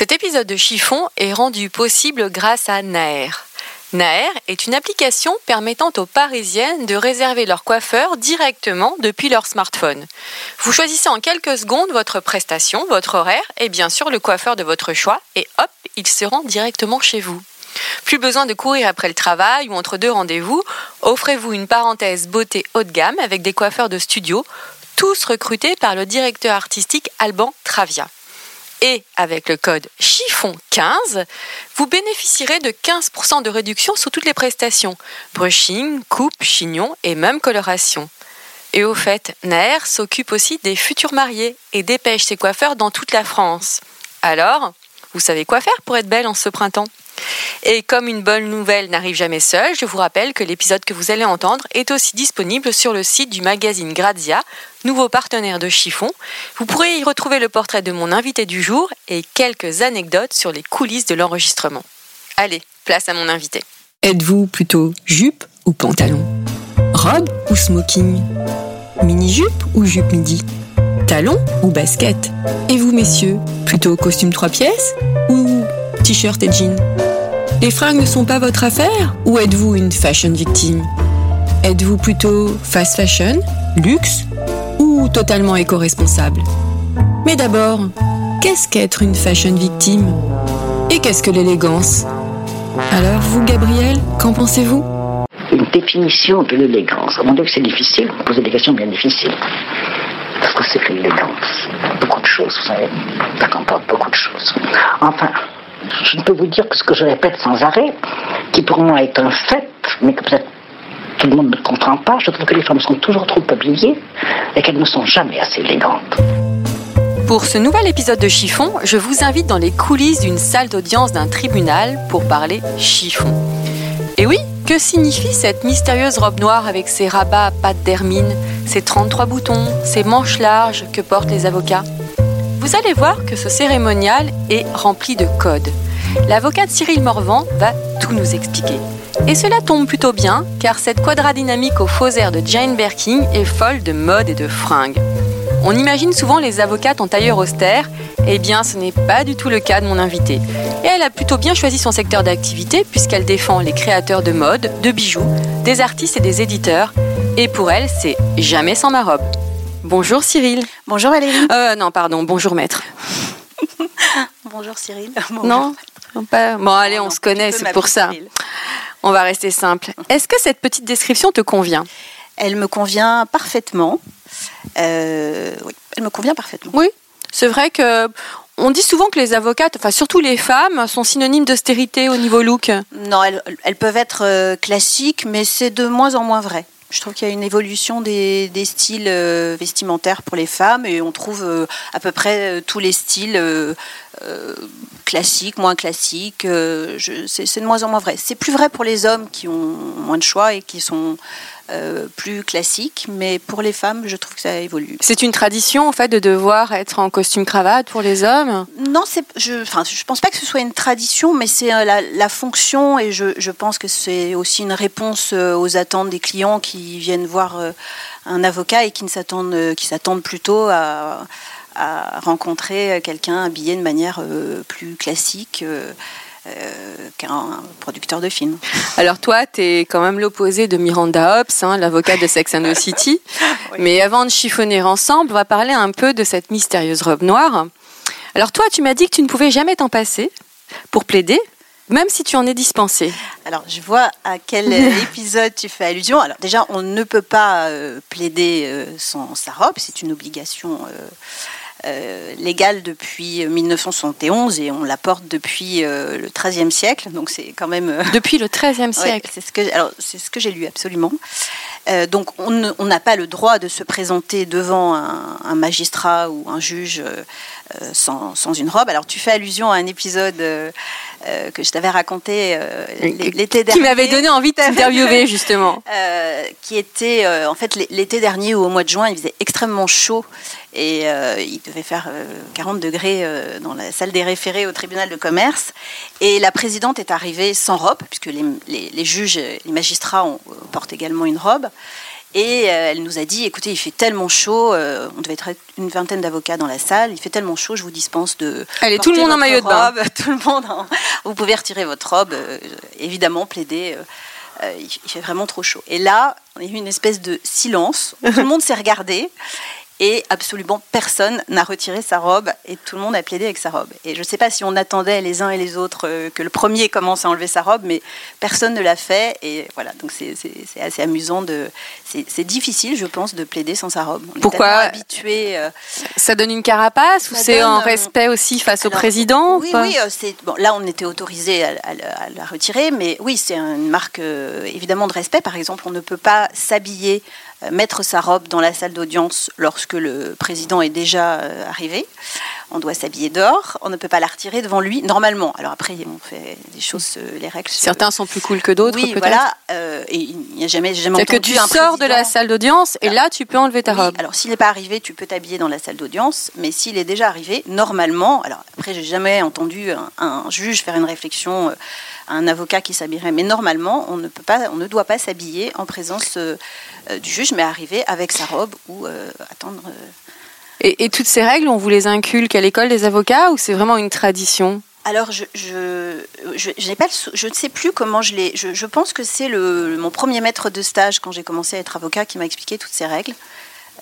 Cet épisode de Chiffon est rendu possible grâce à Naer. Naer est une application permettant aux Parisiennes de réserver leur coiffeur directement depuis leur smartphone. Vous choisissez en quelques secondes votre prestation, votre horaire et bien sûr le coiffeur de votre choix et hop, il se rend directement chez vous. Plus besoin de courir après le travail ou entre deux rendez-vous, offrez-vous une parenthèse beauté haut de gamme avec des coiffeurs de studio, tous recrutés par le directeur artistique Alban Travia. Et avec le code chiffon15, vous bénéficierez de 15% de réduction sur toutes les prestations brushing, coupe, chignon et même coloration. Et au fait, Naer s'occupe aussi des futurs mariés et dépêche ses coiffeurs dans toute la France. Alors, vous savez quoi faire pour être belle en ce printemps? Et comme une bonne nouvelle n'arrive jamais seule, je vous rappelle que l'épisode que vous allez entendre est aussi disponible sur le site du magazine Grazia, nouveau partenaire de Chiffon. Vous pourrez y retrouver le portrait de mon invité du jour et quelques anecdotes sur les coulisses de l'enregistrement. Allez, place à mon invité. Êtes-vous plutôt jupe ou pantalon? Robe ou smoking? Mini-jupe ou jupe midi? Talon ou basket? Et vous, messieurs, plutôt costume trois pièces ou t-shirt et jean Les fringues ne sont pas votre affaire ou êtes-vous une fashion victime? Êtes-vous plutôt fast fashion, luxe ou totalement éco-responsable? Mais d'abord, qu'est-ce qu'être une fashion victime? Et qu'est-ce que l'élégance? Alors vous, Gabriel, qu'en pensez-vous? Une définition de l'élégance. Mon Dieu, c'est difficile. Vous posez des questions bien difficiles. Parce que c'est que l'élégance Beaucoup de choses, vous savez. Ça comporte beaucoup de choses. Enfin, je ne peux vous dire que ce que je répète sans arrêt, qui pour moi est un fait, mais que peut-être tout le monde ne comprend pas, je trouve que les femmes sont toujours trop habillées et qu'elles ne sont jamais assez élégantes. Pour ce nouvel épisode de Chiffon, je vous invite dans les coulisses d'une salle d'audience d'un tribunal pour parler chiffon. Et oui, que signifie cette mystérieuse robe noire avec ses rabats à pattes d'hermine, ses 33 boutons, ses manches larges que portent les avocats? Vous allez voir que ce cérémonial est rempli de codes. L'avocat Cyril Morvan va tout nous expliquer. Et cela tombe plutôt bien, car cette quadradynamique au faux air de Jane Birkin est folle de mode et de fringues. On imagine souvent les avocates en tailleur austère, eh bien ce n'est pas du tout le cas de mon invité. Et elle a plutôt bien choisi son secteur d'activité puisqu'elle défend les créateurs de mode, de bijoux, des artistes et des éditeurs. Et pour elle, c'est jamais sans ma robe. Bonjour Cyril. Bonjour Valérie. Euh, non, pardon, bonjour maître. bonjour Cyril. non, pas... Bon, allez, on se connaît, c'est pour ça. On va rester simple. Est-ce que cette petite description te convient? Elle me convient parfaitement. Euh, oui, elle me convient parfaitement. Oui, c'est vrai que on dit souvent que les avocates, enfin surtout les femmes, sont synonymes d'austérité au niveau look. Non, elles, elles peuvent être euh, classiques, mais c'est de moins en moins vrai. Je trouve qu'il y a une évolution des, styles euh, vestimentaires pour les femmes et on trouve euh, à peu près euh, tous les styles classiques, moins classiques. c'est de moins en moins vrai. C'est plus vrai pour les hommes qui ont moins de choix et qui sont euh, plus classique, mais pour les femmes, je trouve que ça évolue. C'est une tradition en fait de devoir être en costume cravate pour les hommes? Non, c'est, je, enfin, je pense pas que ce soit une tradition, mais c'est euh, la, fonction et je, je pense que c'est aussi une réponse euh, aux attentes des clients qui viennent voir un avocat et qui ne s'attendent, qui s'attendent plutôt à, à rencontrer quelqu'un habillé de manière plus classique. Euh, qu'un producteur de films. Alors toi, tu es quand même l'opposé de Miranda Hobbs, hein, l'avocat de Sex and the City. Mais avant de chiffonner ensemble, on va parler un peu de cette mystérieuse robe noire. Alors toi, tu m'as dit que tu ne pouvais jamais t'en passer pour plaider, même si tu en es dispensé. Alors, je vois à quel épisode tu fais allusion. Alors, déjà, on ne peut pas euh, plaider euh, sans sa robe, c'est une obligation euh, légale depuis 1971 et on la porte depuis euh, le XIIIe siècle. Donc c'est quand même euh, depuis le XIIIe siècle. c'est ce que alors c'est ce que j'ai lu absolument. donc on n'a pas le droit de se présenter devant un, magistrat ou un juge sans, sans, une robe. Alors tu fais allusion à un épisode que je t'avais raconté l'été dernier. Qui m'avait donné envie de t'interviewer justement. qui était en fait l'été dernier ou au mois de juin, il faisait extrêmement chaud et euh, il devait faire 40 euh, degrés euh, dans la salle des référés au tribunal de commerce. Et la présidente est arrivée sans robe, puisque les, juges, les magistrats portent également une robe. Et elle nous a dit, écoutez, il fait tellement chaud, on devait être une vingtaine d'avocats dans la salle, il fait tellement chaud, je vous dispense de... Allez, tout le monde en maillot de bain. Tout le monde, vous pouvez retirer votre robe, évidemment, plaider. il fait vraiment trop chaud. Et là, on a eu une espèce de silence. Tout le monde s'est regardé et absolument personne n'a retiré sa robe et tout le monde a plaidé avec sa robe. Et je ne sais pas si on attendait les uns et les autres euh, que le premier commence à enlever sa robe, mais personne ne l'a fait. Et voilà, donc c'est assez amusant. De, c'est difficile, je pense, de plaider sans sa robe. On Pourquoi habitué. Euh, ça donne une carapace ou c'est en euh, respect aussi face au président Oui, oui. c'est bon. Là, on était autorisé à, la retirer, mais oui, c'est une marque évidemment de respect. Par exemple, on ne peut pas s'habiller mettre sa robe dans la salle d'audience lorsque le président est déjà euh, arrivé. On doit s'habiller dehors, on ne peut pas la retirer devant lui normalement. Alors après, on fait des choses, euh, les règles. Certains sont plus cool que d'autres. Oui, voilà. Euh, et il n'y a jamais, jamais entendu que tu sors de la salle d'audience et là, tu peux enlever ta robe. Alors s'il n'est pas arrivé, tu peux t'habiller dans la salle d'audience, mais s'il est déjà arrivé, normalement, alors après, j'ai jamais entendu un, juge faire une réflexion un avocat qui s'habillerait. Mais normalement, on ne, peut pas, on ne doit pas s'habiller en présence euh, euh, du juge, mais arriver avec sa robe ou euh, attendre. Et, toutes ces règles, on vous les inculque à l'école des avocats ou c'est vraiment une tradition? Alors, je, je, pas je ne sais plus comment je l'ai. Je, pense que c'est mon premier maître de stage quand j'ai commencé à être avocat qui m'a expliqué toutes ces règles.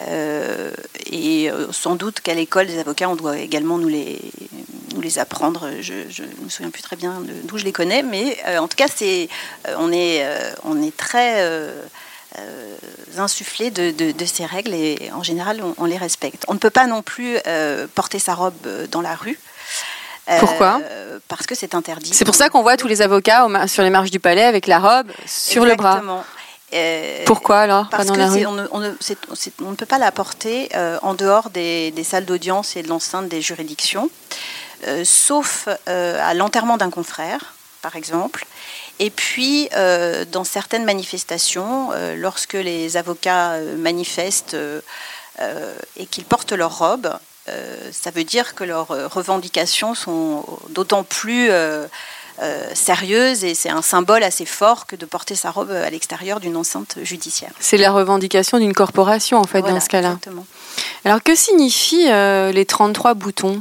Et sans doute qu'à l'école des avocats, on doit également nous les, nous les apprendre. Je ne me souviens plus très bien d'où je les connais, mais euh, en tout cas, c'est, euh, on, est, euh, on est très insufflé de, de, ces règles et en général, on, les respecte. On ne peut pas non plus porter sa robe dans la rue. Pourquoi? Parce que c'est interdit. C'est pour ça qu'on voit tous les avocats sur les marches du palais avec la robe sur le bras. Pourquoi alors Parce qu'on ne, peut pas la porter en dehors des, des salles d'audience et de l'enceinte des juridictions. Euh, sauf euh, à l'enterrement d'un confrère, par exemple. Et puis, euh, dans certaines manifestations, lorsque les avocats manifestent et qu'ils portent leur robe, ça veut dire que leurs revendications sont d'autant plus sérieuses et c'est un symbole assez fort que de porter sa robe à l'extérieur d'une enceinte judiciaire. C'est la revendication d'une corporation, en fait, dans ce cas-là. Alors, que signifient les 33 boutons?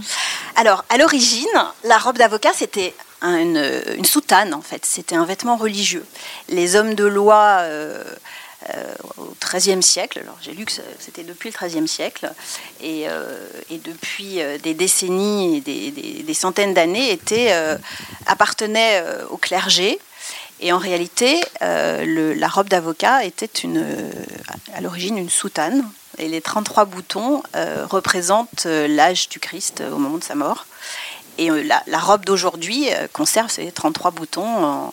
Alors, à l'origine, la robe d'avocat, c'était une, soutane, en fait. C'était un vêtement religieux. Les hommes de loi euh, euh, au XIIIe siècle, alors j'ai lu que c'était depuis le XIIIe siècle, et, euh, depuis des décennies et des, centaines d'années, étaient, appartenaient au clergé. Et en réalité, la robe d'avocat était à l'origine une soutane et les 33 boutons euh, représentent euh, l'âge du Christ euh, au moment de sa mort. Et la, robe d'aujourd'hui conserve ces 33 boutons en,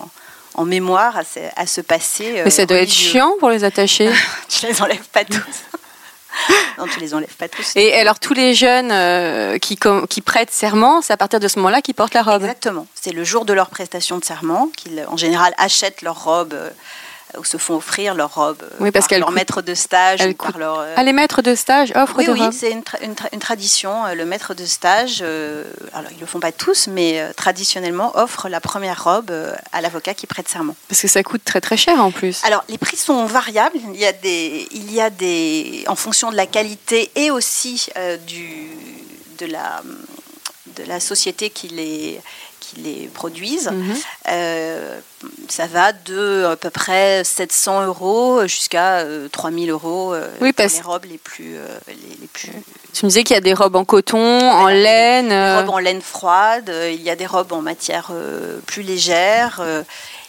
mémoire à ce, passé. Mais ça doit être chiant pour les attacher. tu les enlèves pas tous. non, tu les enlèves pas tous. Et alors tous les jeunes qui, qui prêtent serment, c'est à partir de ce moment-là qu'ils portent la robe. Exactement. C'est le jour de leur prestation de serment qu'ils, en général, achètent leur robe ou se font offrir leur robe euh, oui, parce par leur maître de stage. Ou par leur, euh, Ah, les maîtres de stage offrent oui, des oui, c'est une, une, tradition. Euh, le maître de stage, alors ils ne le font pas tous, mais traditionnellement offre la première robe à l'avocat qui prête serment. Parce que ça coûte très très cher en plus. Alors les prix sont variables. Il y a des, il y a des en fonction de la qualité et aussi du, de la de la société qui les, les produisent. Mhm. Euh, ça va de à peu près 700 euros jusqu'à 3000 euh, euros euh, pour les robes les plus, les, plus. Tu me disais qu'il y a des robes en coton, en laine. Des robes en laine froide. il y a des robes en matière plus légère.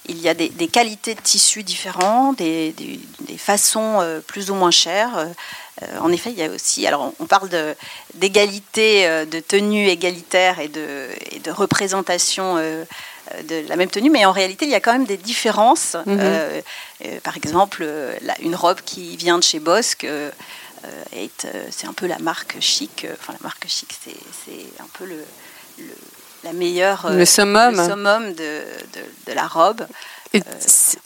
Il y a des, qualités de tissus différentes, des, des façons plus ou moins chères. Euh, en effet, il y a aussi, alors on parle d'égalité, euh, de, tenue égalitaire et de, de représentation euh, de la même tenue, mais en réalité, il y a quand même des différences. Mhm. par exemple, une robe qui vient de chez Bosque, c'est un peu la marque chic. Enfin, la marque chic, c'est un peu le, la meilleure, le summum, summum de, de, la robe.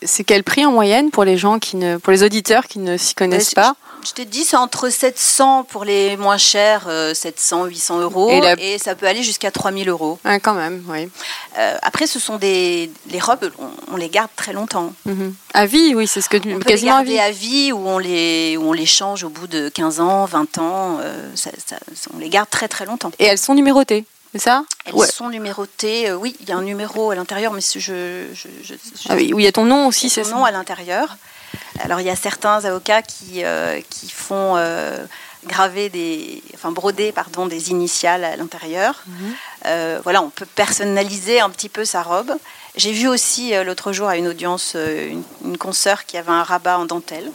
C'est quel prix en moyenne pour les gens qui ne, pour les auditeurs qui ne s'y connaissent pas je t'ai dit, c'est entre 700 pour les moins chers, 700, euh, 800 euros, et, ça peut aller jusqu'à 3000 euros. Ah, quand même, oui. Euh, après, ce sont des les robes, on, les garde très longtemps. Mhm. À vie, oui, c'est ce que tu on peut quasiment les à vie. à vie ou on les où on les change au bout de 15 ans, 20 ans. euh, ça- ça- on les garde très très longtemps. Et elles sont numérotées, c'est ça? Elles Ouais. sont numérotées. euh, oui, il y a un numéro à l'intérieur, mais je, je, je, Ah oui, il y a ton nom aussi, c'est ça nom à l'intérieur. Alors il y a certains avocats qui, euh, qui font euh, graver des, enfin broder pardon des initiales à l'intérieur. Mhm. Euh, voilà, on peut personnaliser un petit peu sa robe. J'ai vu aussi l'autre jour à une audience une, une consoeur qui avait un rabat en dentelle.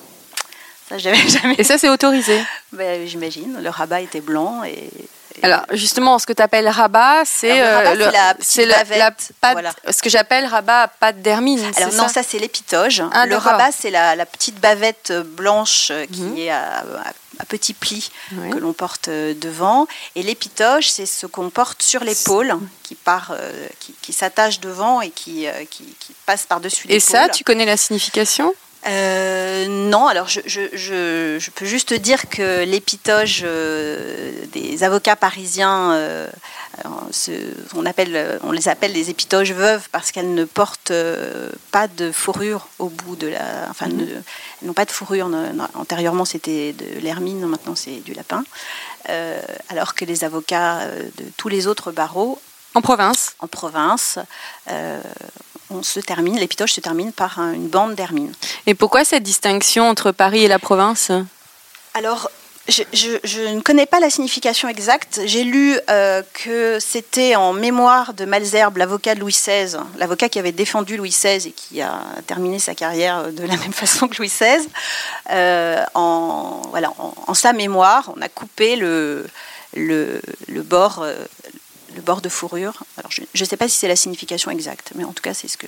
Ça jamais. Et ça, c'est autorisé? Ben, J'imagine. Le rabat était blanc et. Alors, justement, ce que tu appelles rabat, c'est euh, c'est la pâte- voilà. ce que j'appelle rabat à pâte d'hermine. Alors non, ça ça, c'est l'épitoge. Ah, le rabat, c'est la, la petite bavette blanche qui Mhm. est à, à- à petits plis que l'on porte euh, devant. Et l'épitoge, c'est ce qu'on porte sur l'épaule, qui part, euh, qui, qui s'attache devant et qui, euh, qui, qui passe par-dessus l'épaule. Et ça, tu connais la signification? Euh, non, alors je, je- je- je peux juste dire que l'épitoge euh, des avocats parisiens, euh, ce- on, appelle, on les appelle les épitoges veuves parce qu'elles ne portent pas de fourrure au bout de la. Enfin, ne- elles n'ont pas de fourrure. Antérieurement, c'était de l'hermine, maintenant, c'est du lapin. Alors que les avocats de tous les autres barreaux En province en province, on se termine, l'épitoge se termine par un- une bande d'hermine. Et pourquoi cette distinction entre Paris et la province? Alors, je, je- je ne connais pas la signification exacte. J'ai lu euh, que c'était en mémoire de Malzerbe, l'avocat de Louis XVI, l'avocat qui avait défendu Louis XVI et qui a terminé sa carrière de la même façon que Louis XVI. Euh, en, voilà, en, en sa mémoire, on a coupé le, le, le bord. Le bord de fourrure. Alors, je ne sais pas si c'est la signification exacte, mais en tout cas, c'est ce que.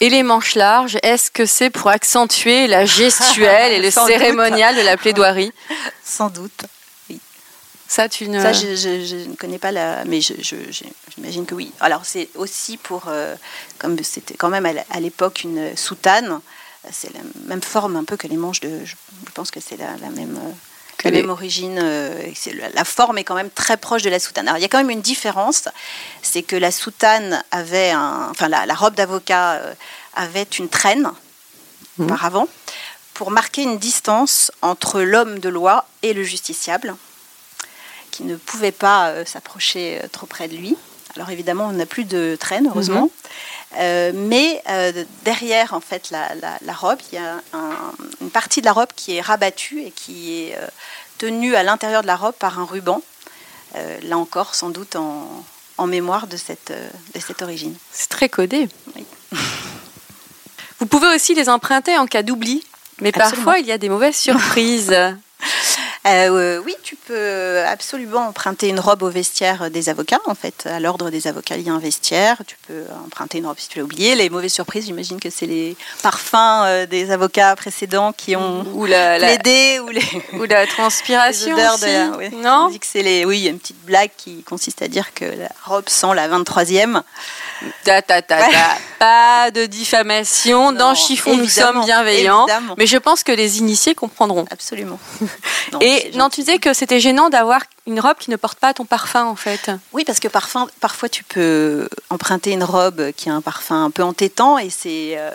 Et les manches larges, est-ce que c'est pour accentuer la gestuelle et le doute. cérémonial de la plaidoirie? Sans doute. Ça, tu ne... Ça, je, je- je ne connais pas la. Mais j'imagine que oui. Alors, c'est aussi pour. euh, comme c'était quand même à l'époque une soutane, c'est la même forme un peu que les manches de. Je, pense que c'est la, la même. euh, la les- même origine, euh, la, la forme est quand même très proche de la soutane. Alors il y a quand même une différence, c'est que la soutane avait un, enfin la, la robe d'avocat euh, avait une traîne Mhm. auparavant pour marquer une distance entre l'homme de loi et le justiciable qui ne pouvait pas euh, s'approcher euh, trop près de lui. Alors évidemment, on n'a plus de traîne, heureusement. Euh, mais euh, derrière, en fait, la, la- la robe, il y a un- une partie de la robe qui est rabattue et qui est euh, tenue à l'intérieur de la robe par un ruban. Là encore, sans doute en, en mémoire de cette, de cette origine. C'est très codé. Oui. Vous pouvez aussi les emprunter en cas d'oubli, mais Absolument. parfois il y a des mauvaises surprises. Euh, oui, tu peux absolument emprunter une robe au vestiaire des avocats. En fait, à l'ordre des avocats, il y a un vestiaire. Tu peux emprunter une robe si tu l'as oublié. Les mauvaises surprises, j'imagine que c'est les parfums euh, des avocats précédents qui ont ou la, ou les, ou la transpiration aussi. de. oui. Non On dit que c'est les. Oui, il y a une petite blague qui consiste à dire que la robe sent la 23e. Ta, ta, ta, ta. Pas de diffamation. Dans Chiffon, nous sommes bienveillants. évidemment. Mais je pense que les initiés comprendront. Absolument. Non, Et non, tu disais que c'était gênant d'avoir une robe qui ne porte pas ton parfum, en fait. Oui, parce que parfois, parfois tu peux emprunter une robe qui a un parfum un peu entêtant et c'est euh,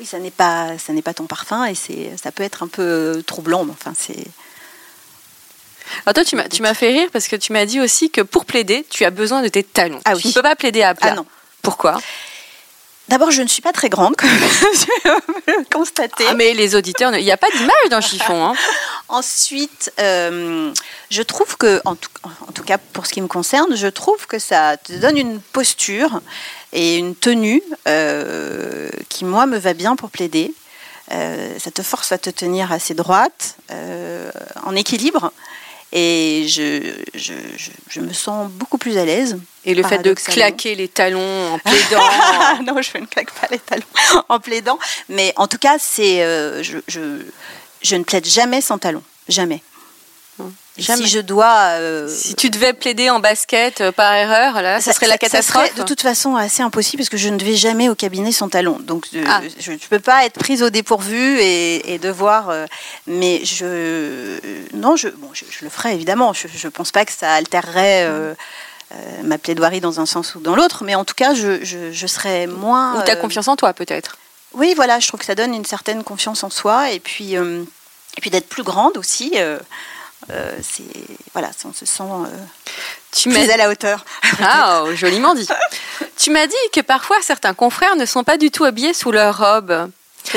oui, ça n'est pas ça n'est pas ton parfum et c'est ça peut être un peu troublant. mais Enfin, c'est Alors toi, tu m'as, tu m'as fait rire parce que tu m'as dit aussi que pour plaider, tu as besoin de tes talons. Ah Tu oui. ne peux pas plaider à plat. ah non. Pourquoi? D'abord, je ne suis pas très grande, comme peux le constater. ah, Mais les auditeurs, il n'y a pas d'image dans Chiffon. Hein. Ensuite, euh, je trouve que, en tout, en tout cas pour ce qui me concerne, je trouve que ça te donne une posture et une tenue euh, qui, moi, me va bien pour plaider. Euh, ça te force à te tenir assez droite, en équilibre. Et je, je, je, je me sens beaucoup plus à l'aise. Et le fait de claquer les talons en plaidant. Non, je ne claque pas les talons en plaidant. Mais en tout cas, c'est, euh, je, je, je ne plaide jamais sans talons. Jamais. Jamais. Si je dois. euh, si tu devais plaider en basket euh, par erreur, là, ça, serait la ça catastrophe. serait de toute façon assez impossible parce que je ne vais jamais au cabinet sans talons. Donc euh, Ah. je ne peux pas être prise au dépourvu et, et devoir. mais je. Non, je, bon, je, je le ferai évidemment. Je ne pense pas que ça altérerait. euh, ma plaidoirie dans un sens ou dans l'autre, mais en tout cas, je, je, serais moins. Ou tu as confiance en toi, peut-être Oui, voilà, je trouve que ça donne une certaine confiance en soi, et puis, et puis d'être plus grande aussi. C'est voilà, on se sent tu plus à la hauteur. Ah, oh, joliment dit. tu m'as dit que parfois certains confrères ne sont pas du tout habillés sous leur robe.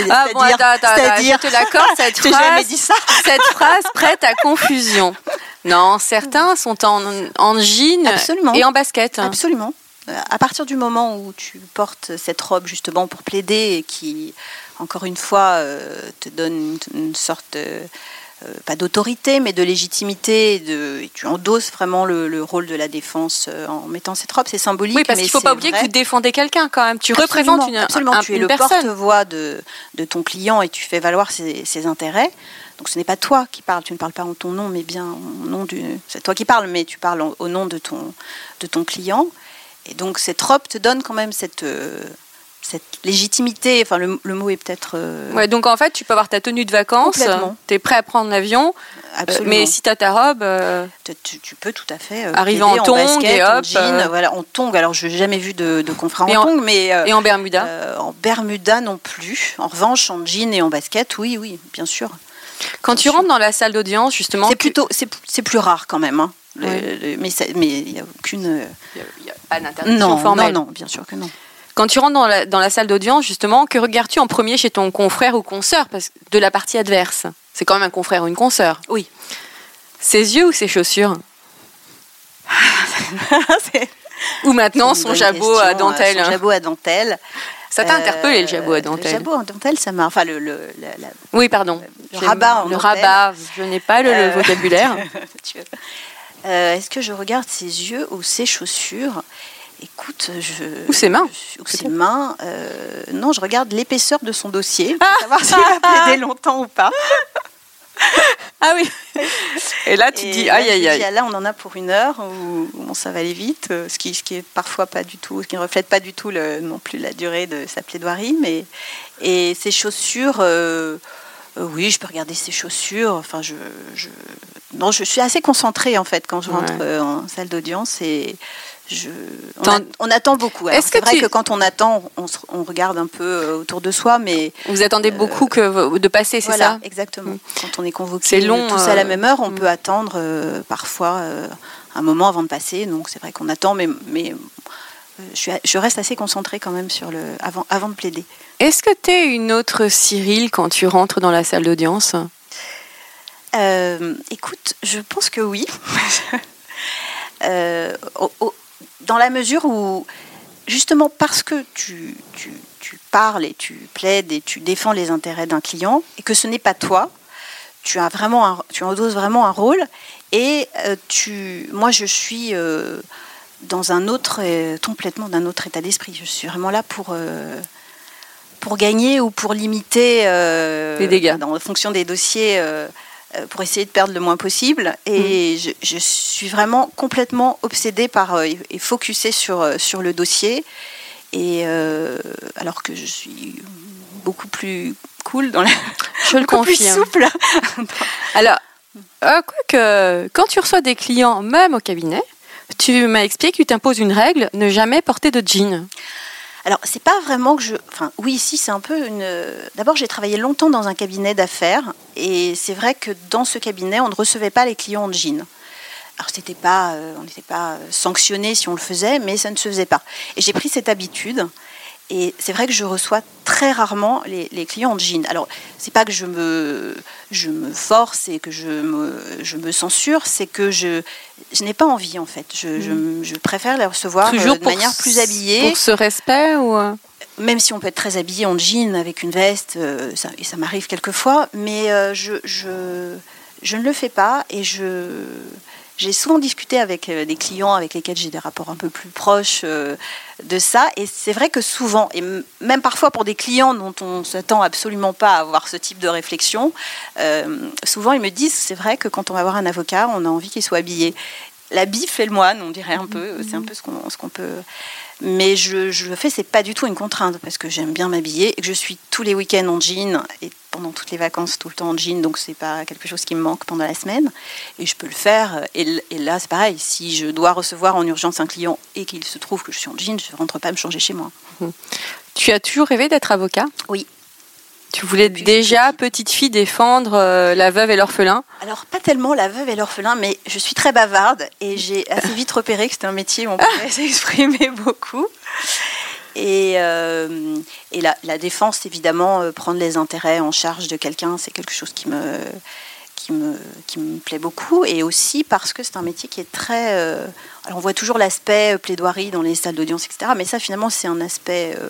Ah bon, attends, attends, je te l'accorde, cette phrase, dit ça. cette phrase prête à confusion. Non, certains sont en, en jean et en basket. Absolument. Euh, à partir du moment où tu portes cette robe justement pour plaider et qui, encore une fois, euh, te donne une, sorte de euh, pas d'autorité, mais de légitimité. Et, de, tu endosses vraiment le, rôle de la défense euh, en mettant cette robe. C'est symbolique. Oui, parce qu'il ne faut pas oublier que tu défendais quelqu'un quand même. Tu représentes une, absolument. tu es le porte-voix de, de, ton client et tu fais valoir ses, intérêts. Donc ce n'est pas toi qui parles, tu ne parles pas en ton nom, mais bien au nom du. C'est toi qui parles, mais tu parles au nom de ton, de ton client. Et donc cette robe te donne quand même cette, euh, cette légitimité, enfin le, mot est peut-être... Euh, ouais, donc en fait, tu peux avoir ta tenue de vacances, tu es prêt à prendre l'avion, euh, mais si tu as ta robe... Euh, tu, peux tout à fait... arriver en tongs et hop... En jean, voilà, en tongs, alors je n'ai jamais vu de, de confrères en, tongs, mais... et en Bermuda En Bermuda non plus. En revanche, en jean et en basket, oui, oui, bien sûr. Quand tu rentres dans la salle d'audience, justement... C'est plutôt... C'est plus rare quand même, hein. mais il n'y a aucune... Il n'y a, pas d'interdiction formelle. Non, non, bien sûr que non. Quand tu rentres dans la, salle d'audience, justement, que regardes-tu en premier chez ton confrère ou consoeur? De la partie adverse C'est quand même un confrère ou une consoeur. Oui. Ses yeux ou ses chaussures? Ou maintenant son jabot à dentelle. Son jabot à dentelle. Ça t'a interpellé le jabot à dentelle Le jabot à dentelle, ça m'a. Enfin, le, le oui, pardon. Le, rabat en Le rabat, je n'ai pas le, euh, vocabulaire. Euh, est-ce que je regarde ses yeux ou ses chaussures? Écoute, je. Ou ses mains. ou ses mains. Euh, non, je regarde l'épaisseur de son dossier pour ah savoir s'il va plaider longtemps ou pas. ah oui. Et là, tu dis, aïe, aïe, aïe. Là, on en a pour une heure où, ça va aller vite, euh, ce qui, ce qui est parfois pas du tout, ce qui ne reflète pas du tout le, non plus la durée de sa plaidoirie. Mais, et ses chaussures, euh, oui, je peux regarder ses chaussures. Enfin, je, je, non, je suis assez concentrée en fait quand je rentre en salle d'audience et on, attend beaucoup. C'est vrai que quand on attend, on, regarde un peu euh, autour de soi, mais vous attendez euh, beaucoup que de passer, c'est ça? Exactement. Mm. Quand on est convoqué long, tous à la euh, même heure, on mm. peut attendre parfois un moment avant de passer. Donc c'est vrai qu'on attend, mais, mais je, reste assez concentrée quand même sur le avant, avant de plaider. Est-ce que tu es une autre Cyril quand tu rentres dans la salle d'audience? Écoute, je pense que oui. dans la mesure où, justement, parce que tu, tu, parles et tu plaides et tu défends les intérêts d'un client, et que ce n'est pas toi, tu as vraiment un, tu endosses vraiment un rôle. Et euh, tu, moi, je suis euh, dans un autre, euh, complètement d'un autre état d'esprit. Je suis vraiment là pour pour gagner ou pour limiter les dégâts en fonction des dossiers pour essayer de perdre le moins possible. Et mm. je, suis vraiment complètement obsédée par euh, et focusée sur, euh, sur le dossier. Et alors que je suis beaucoup plus cool dans la. Je le confirme. plus souple. alors, quoi que, quand tu reçois des clients, même au cabinet, tu m'as expliqué que tu t'imposes une règle ne jamais porter de jean. Alors, c'est pas vraiment que je. Enfin, oui, ici, c'est un peu une. D'abord, j'ai travaillé longtemps dans un cabinet d'affaires et c'est vrai que dans ce cabinet, on ne recevait pas les clients en jean. Alors, pas, euh, on n'était pas sanctionné si on le faisait, mais ça ne se faisait pas. Et j'ai pris cette habitude. Et c'est vrai que je reçois très rarement les, clients en jean. Alors, c'est pas que je me, je me force et que je me, je me censure, c'est que je, je n'ai pas envie en fait. Je, je, mm. préfère les recevoir euh, de manière plus habillée. Pour ce respect ou euh? Même si on peut être très habillé en jean avec une veste, euh, ça, et ça m'arrive quelquefois, mais je, je, je, ne le fais pas et je, j'ai souvent discuté avec des clients avec lesquels j'ai des rapports un peu plus proches de ça. Et c'est vrai que souvent, et même parfois pour des clients dont on ne s'attend absolument pas à avoir ce type de réflexion, euh, souvent ils me disent c'est vrai que quand on va voir un avocat, on a envie qu'il soit habillé. L'habit fait le moine, on dirait un peu. C'est un peu ce qu'on qu'on peut. Mais je, je le fais, c'est pas du tout une contrainte parce que j'aime bien m'habiller et que je suis tous les week-ends en jean. Et pendant toutes les vacances, tout le temps en jean, donc c'est pas quelque chose qui me manque pendant la semaine. Et je peux le faire. Et, là, c'est pareil. Si je dois recevoir en urgence un client et qu'il se trouve que je suis en jean, je ne rentre pas me changer chez moi. Mmh. Tu as toujours rêvé d'être avocat? Oui. Tu voulais déjà, petite fille, défendre euh, la veuve et l'orphelin? Alors, pas tellement la veuve et l'orphelin, mais je suis très bavarde et j'ai assez vite repéré que c'était un métier où on pouvait s'exprimer beaucoup. Et, euh, la, défense, évidemment, euh, prendre les intérêts en charge de quelqu'un, c'est quelque chose qui me, plaît beaucoup. Et aussi parce que c'est un métier qui est très... alors, on voit toujours l'aspect plaidoirie dans les salles d'audience, etc. Mais ça, finalement, c'est un aspect euh,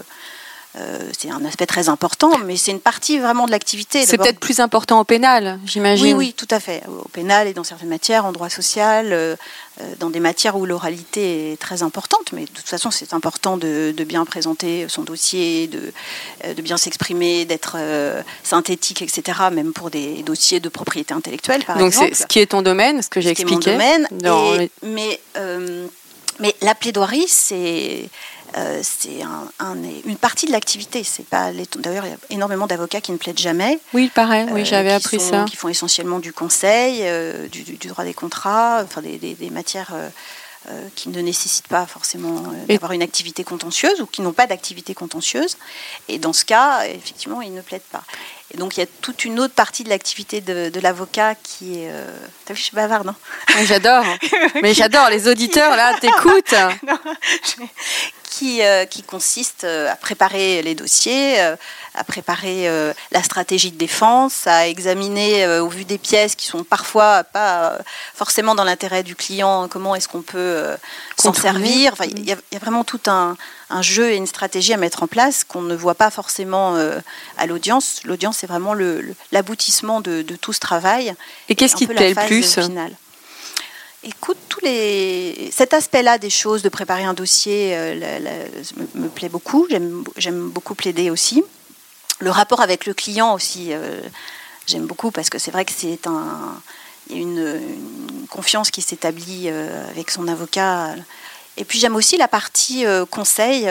c'est un aspect très important, mais c'est une partie vraiment de l'activité. C'est peut-être plus important au pénal, j'imagine. Oui, oui, tout à fait. Au pénal et dans certaines matières, en droit social, euh, euh, dans des matières où l'oralité est très importante, mais de toute façon, c'est important de, bien présenter son dossier, de, de bien s'exprimer, d'être synthétique, etc., même pour des dossiers de propriété intellectuelle, par Donc exemple. Donc, ce qui est ton domaine, ce que j'ai expliqué. Mon domaine. mais, mais la plaidoirie, c'est euh, c'est une partie de l'activité. C'est pas d'ailleurs il y a énormément d'avocats qui ne plaident jamais. Oui, pareil. Oui, euh, j'avais appris ça. Qui font essentiellement du conseil, euh, du, droit des contrats, enfin des, matières. qui ne nécessitent pas forcément d'avoir une activité contentieuse ou qui n'ont pas d'activité contentieuse. Et dans ce cas, effectivement, ils ne plaident pas. Et donc il y a toute une autre partie de l'activité de, l'avocat qui est. T'as vu, je suis bavarde, non oui, J'adore. Mais j'adore. Les auditeurs là t'écoutent. qui, euh, qui consiste euh, à préparer les dossiers, euh, à préparer la stratégie de défense, à examiner au vu des pièces qui sont parfois pas forcément dans l'intérêt du client, comment est-ce qu'on peut s'en servir. Il y, a vraiment tout un, un, jeu et une stratégie à mettre en place qu'on ne voit pas forcément à l'audience. L'audience, c'est vraiment l'aboutissement de, de, tout ce travail. Et qu'est-ce qui te plaît le plus? Écoute, tous les... cet aspect-là des choses, de préparer un dossier, euh, me, plaît beaucoup. J'aime beaucoup plaider aussi. Le rapport avec le client aussi, euh, j'aime beaucoup parce que c'est vrai que c'est un, une, confiance qui s'établit euh, avec son avocat. Et puis j'aime aussi la partie conseil,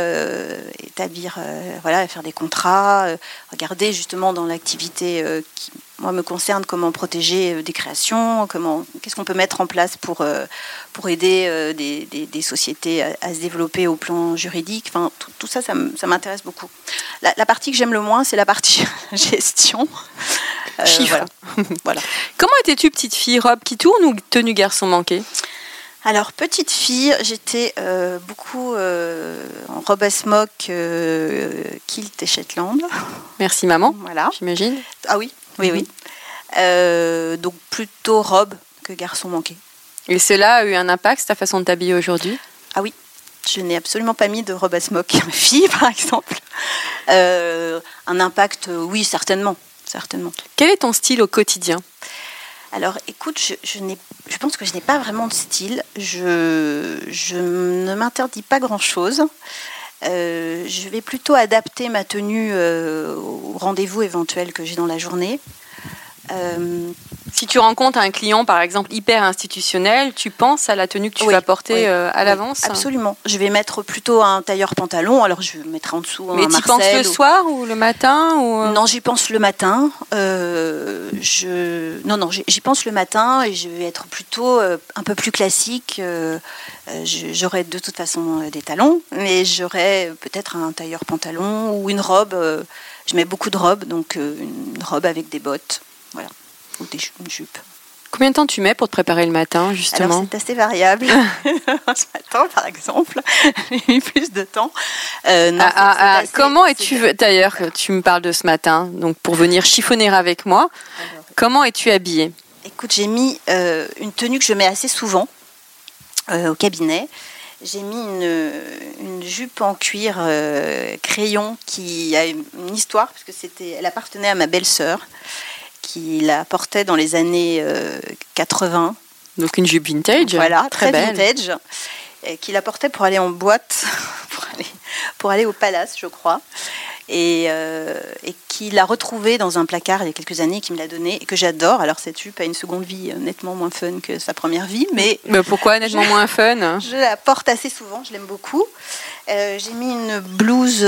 établir, voilà, faire des contrats, regarder justement dans l'activité qui moi, me concerne comment protéger euh, des créations, comment, qu'est-ce qu'on peut mettre en place pour, euh, pour aider euh, des, des, sociétés à, se développer au plan juridique. Enfin, tout, ça, ça m'intéresse beaucoup. La, partie que j'aime le moins, c'est la partie gestion. Chiffres. Voilà. Comment étais-tu petite fille Robe qui tourne ou tenue garçon manqué? Alors, petite fille, j'étais beaucoup en robe à smock, kilt et Shetland. Merci maman, voilà. j'imagine. Ah oui, oui, oui. Euh, donc plutôt robe que garçon manqué. Et cela a eu un impact ta façon de t'habiller aujourd'hui? Ah oui. Je n'ai absolument pas mis de robe à smock à ma fille, par exemple. Euh, un impact, oui, certainement, certainement. Quel est ton style au quotidien? Alors, écoute, je, pense que je n'ai pas vraiment de style. Je, je ne m'interdis pas grand-chose. Euh, je vais plutôt adapter ma tenue euh, au rendez-vous éventuel que j'ai dans la journée. Euh, si tu rencontres un client, par exemple, hyper institutionnel, tu penses à la tenue que tu vas porter à l'avance Absolument. Je vais mettre plutôt un tailleur pantalon. Alors, je mettrai en dessous Mais tu penses le soir ou le matin ou... Non, j'y pense le matin. je... Non, non, j'y pense le matin et je vais être plutôt un peu plus classique. Euh, j'aurais de toute façon euh, des talons, mais j'aurais peut-être un tailleur pantalon ou une robe. Euh, je mets beaucoup de robes, donc une robe avec des bottes, voilà, ou des, une jupe. Combien de temps tu mets pour te préparer le matin, justement? C'est assez variable. Ce matin, par exemple, j'ai mis plus de temps. Ah, ah, ah, comment es-tu, d'ailleurs, tu me parles de ce matin, donc pour venir chiffonner avec moi, comment es-tu habillée? Écoute, j'ai mis une tenue que je mets assez souvent, euh, au cabinet. J'ai mis une, jupe en cuir euh, crayon qui a une histoire, parce que c'était, elle appartenait à ma belle-sœur, qui la portait dans les années 80. Euh, Donc une jupe vintage Voilà, très, vintage. Et qui la portait pour aller en boîte, pour aller, pour aller au palace, je crois et, euh, et qui l'a retrouvé dans un placard il y a quelques années, qui me l'a donné et que j'adore. Alors cette jupe a une seconde vie euh, nettement moins fun que sa première vie, mais, mais pourquoi nettement moins fun Je la porte assez souvent, je l'aime beaucoup. Euh, j'ai mis une blouse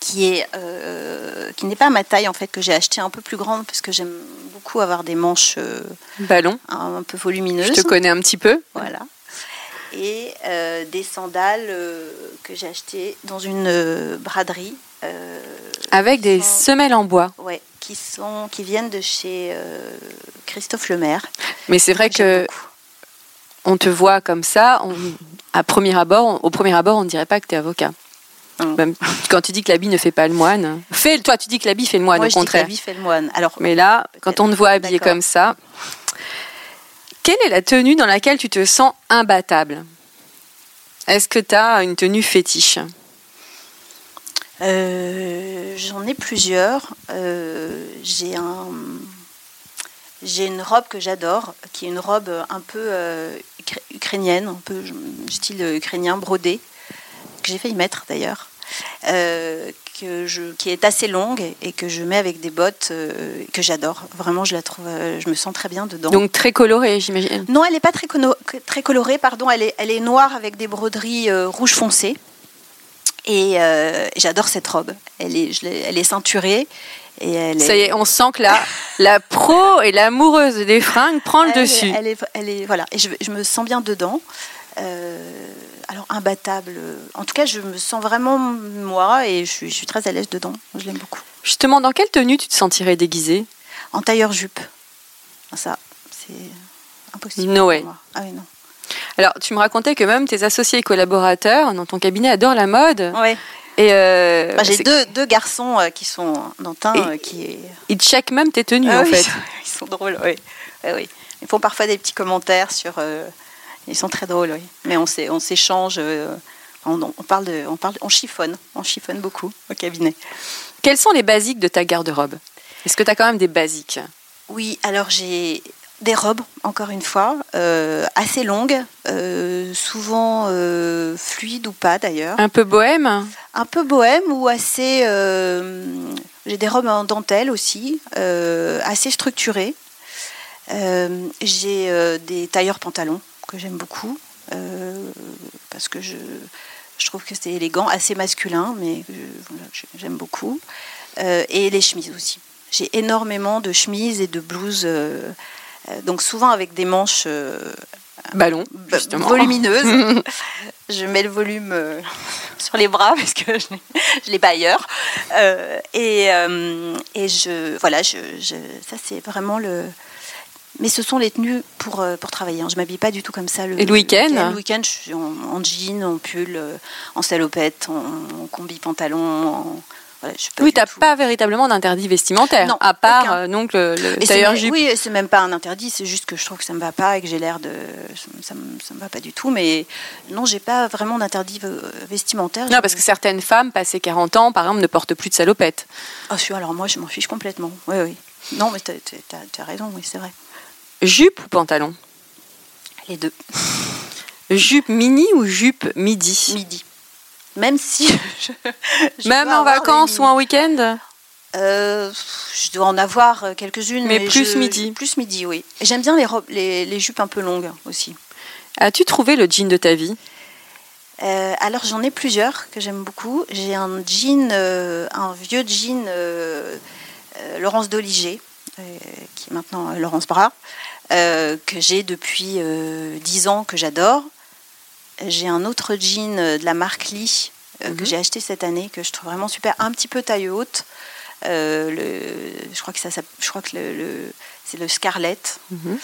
qui est euh, qui n'est pas ma taille en fait que j'ai acheté un peu plus grande parce que j'aime beaucoup avoir des manches euh, Ballon. un, un peu volumineuses. Je te connais un petit peu. Voilà. Et euh, des sandales euh, que j'ai achetées dans une braderie. Avec des sont- semelles en bois. ouais, qui sont qui viennent de chez Christophe Lemaire. Mais c'est vrai que beaucoup. on te voit comme ça, on- à premier abord, au premier abord, on ne dirait pas que tu es avocat. Même quand tu dis que l'habit ne fait pas le moine. Fais, toi, tu dis que l'habit fait le moine, Moi, au je dis que la contraire. vie fait le moine. Alors, Mais là, quand on te voit habillé comme ça, quelle est la tenue dans laquelle tu te sens imbattable? Est-ce que tu as une tenue fétiche? Euh, J'en ai plusieurs. Euh, j'ai un, j'ai une robe que j'adore, qui est une robe un peu euh, ukra- ukrainienne, un peu style ukrainien brodé, que j'ai failli mettre d'ailleurs, euh, que je, qui est assez longue et que je mets avec des bottes euh, que j'adore. Vraiment, je la trouve, euh, je me sens très bien dedans. Donc très colorée, j'imagine. Non, elle n'est pas très, très colorée, pardon. Elle est, elle est noire avec des broderies rouge foncé. Et j'adore cette robe. Elle est, je elle est ceinturée. Et elle Ça y est, on sent que la, la pro et l'amoureuse des fringues prend le elle est- dessus. Elle est, elle est- voilà. Et je, je me sens bien dedans. Euh, alors imbattable. euh, En tout cas, je me sens vraiment moi et je suis, je suis très à l'aise dedans. Je l'aime beaucoup. Justement, dans quelle tenue tu te sentirais déguisée? En tailleur jupe. Ça, c'est impossible. No pour way. moi. Ah oui, non. Alors, tu me racontais que même tes associés et collaborateurs dans ton cabinet adorent la mode. Ouais. Et euh, Bah, J'ai deux, deux garçons euh, qui sont Et- euh, qui est ils checkent même tes tenues, Ah en oui, fait. Ils sont, drôles, oui. Oui. Ils font parfois des petits commentaires sur. Ils sont très drôles, oui. Mais on s'é- on s'échange. euh, on, on parle de, on parle, on chiffonne, on chiffonne beaucoup au cabinet. Quels sont les basiques de ta garde-robe? Est-ce que tu as quand même des basiques? Oui, alors j'ai des robes, encore une fois, euh, assez longues, euh, souvent euh, fluides ou pas d'ailleurs. Un peu bohème? Un peu bohème ou assez. j'ai des robes en dentelle aussi, assez structurées. J'ai des tailleurs pantalons que j'aime beaucoup euh, parce que je, je trouve que c'est élégant, assez masculin, mais je- que j'aime beaucoup. Euh, et les chemises aussi. J'ai énormément de chemises et de blouses, euh, euh, donc souvent avec des manches euh, Ballon, bah, justement. volumineuse. je mets le volume euh, sur les bras parce que je ne l'ai pas ailleurs. Euh, et, euh, et je, voilà, je, je- ça c'est vraiment le. Mais ce sont les tenues pour, euh, pour travailler. hein. Je m'habille pas du tout comme ça. Et le week-end Le week-end, je suis en, en jean, en pull, euh, en salopette, en, en combi pantalon. en- voilà, je suis pas Oui, tu n'as pas véritablement d'interdit vestimentaire, Non, à part euh, donc le, le tailleur jupe. Oui, c'est même pas un interdit, c'est juste que je trouve que ça me va pas et que j'ai l'air de. Ça me, ça me va pas du tout, mais non, j'ai pas vraiment d'interdit vestimentaire. Non, parce que certaines femmes, passées 40 ans, par exemple, ne portent plus de salopette. Ah, si, alors moi, je m'en fiche complètement. Oui, oui. Non, mais tu as, raison, oui, c'est vrai. Jupe ou pantalon? Les deux. Jupe mini ou jupe midi? Midi. Même si. je- je Même en vacances ou en week-end? Euh, je dois en avoir euh, quelques-unes. Mais plus je- midi. Plus midi, oui. J'aime bien les, robes, les, les jupes un peu longues aussi. As-tu trouvé le jean de ta vie? Euh, alors j'en ai plusieurs que j'aime beaucoup. J'ai un jean, euh, un vieux jean Laurence Doliger, qui est maintenant euh, Laurence Bras, euh, que j'ai depuis euh, 10 ans, que j'adore. J'ai un autre jean euh, de la marque Lee euh, que Mhm. j'ai acheté cette année, que je trouve vraiment super, un petit peu taille haute. Euh, le, je crois que ça, s'app- je crois que le, le- c'est le Scarlett. Mhm.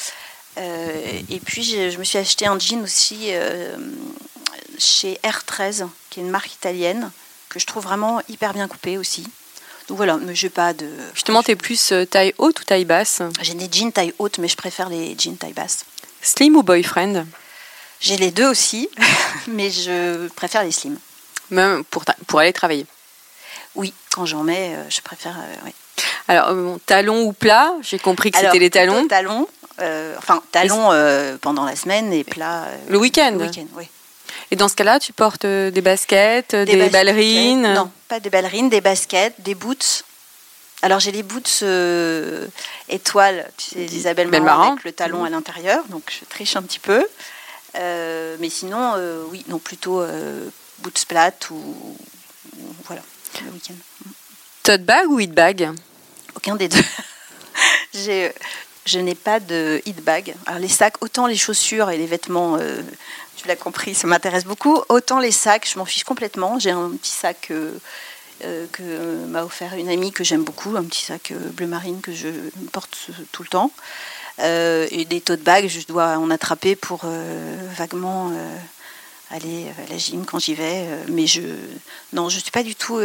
Euh, et puis je me suis acheté un jean aussi euh, chez R13, qui est une marque italienne, que je trouve vraiment hyper bien coupé aussi. Donc voilà, mais j'ai pas de. Justement, tu es plus euh, taille haute ou taille basse? J'ai des jeans taille haute, mais je préfère les jeans taille basse. Slim ou boyfriend? J'ai les deux aussi, mais je préfère les slim. Même pour, ta- pour aller travailler? Oui, quand j'en mets, euh, je préfère. euh, oui. Alors, bon, talons ou plat J'ai compris que c'était les talons. Talons, euh, enfin talons euh, pendant la semaine et plats. euh, Le week-end Le week-end, oui. Et dans ce cas-là, tu portes euh, des baskets, euh, des, ballerines Non, pas des ballerines, des baskets, des boots. Alors j'ai les boots euh, étoiles, tu sais, d'Isabelle Belle Marant, Marant. avec le talon à l'intérieur, donc je triche un petit peu. Euh, mais sinon, euh, oui, non, plutôt euh, boots plates ou, voilà, le week-end. Tote bag ou hit bag? Aucun des deux. Je n'ai pas de hit bag. Alors les sacs, autant les chaussures et les vêtements, euh, tu l'as compris, ça m'intéresse beaucoup. Autant les sacs, je m'en fiche complètement. J'ai un petit sac euh, euh, que m'a offert une amie que j'aime beaucoup, un petit sac euh, bleu marine que je porte tout le temps. Euh, et des tote bags, je dois en attraper pour euh, vaguement aller à la gym quand j'y vais. mais je, non, je suis pas du tout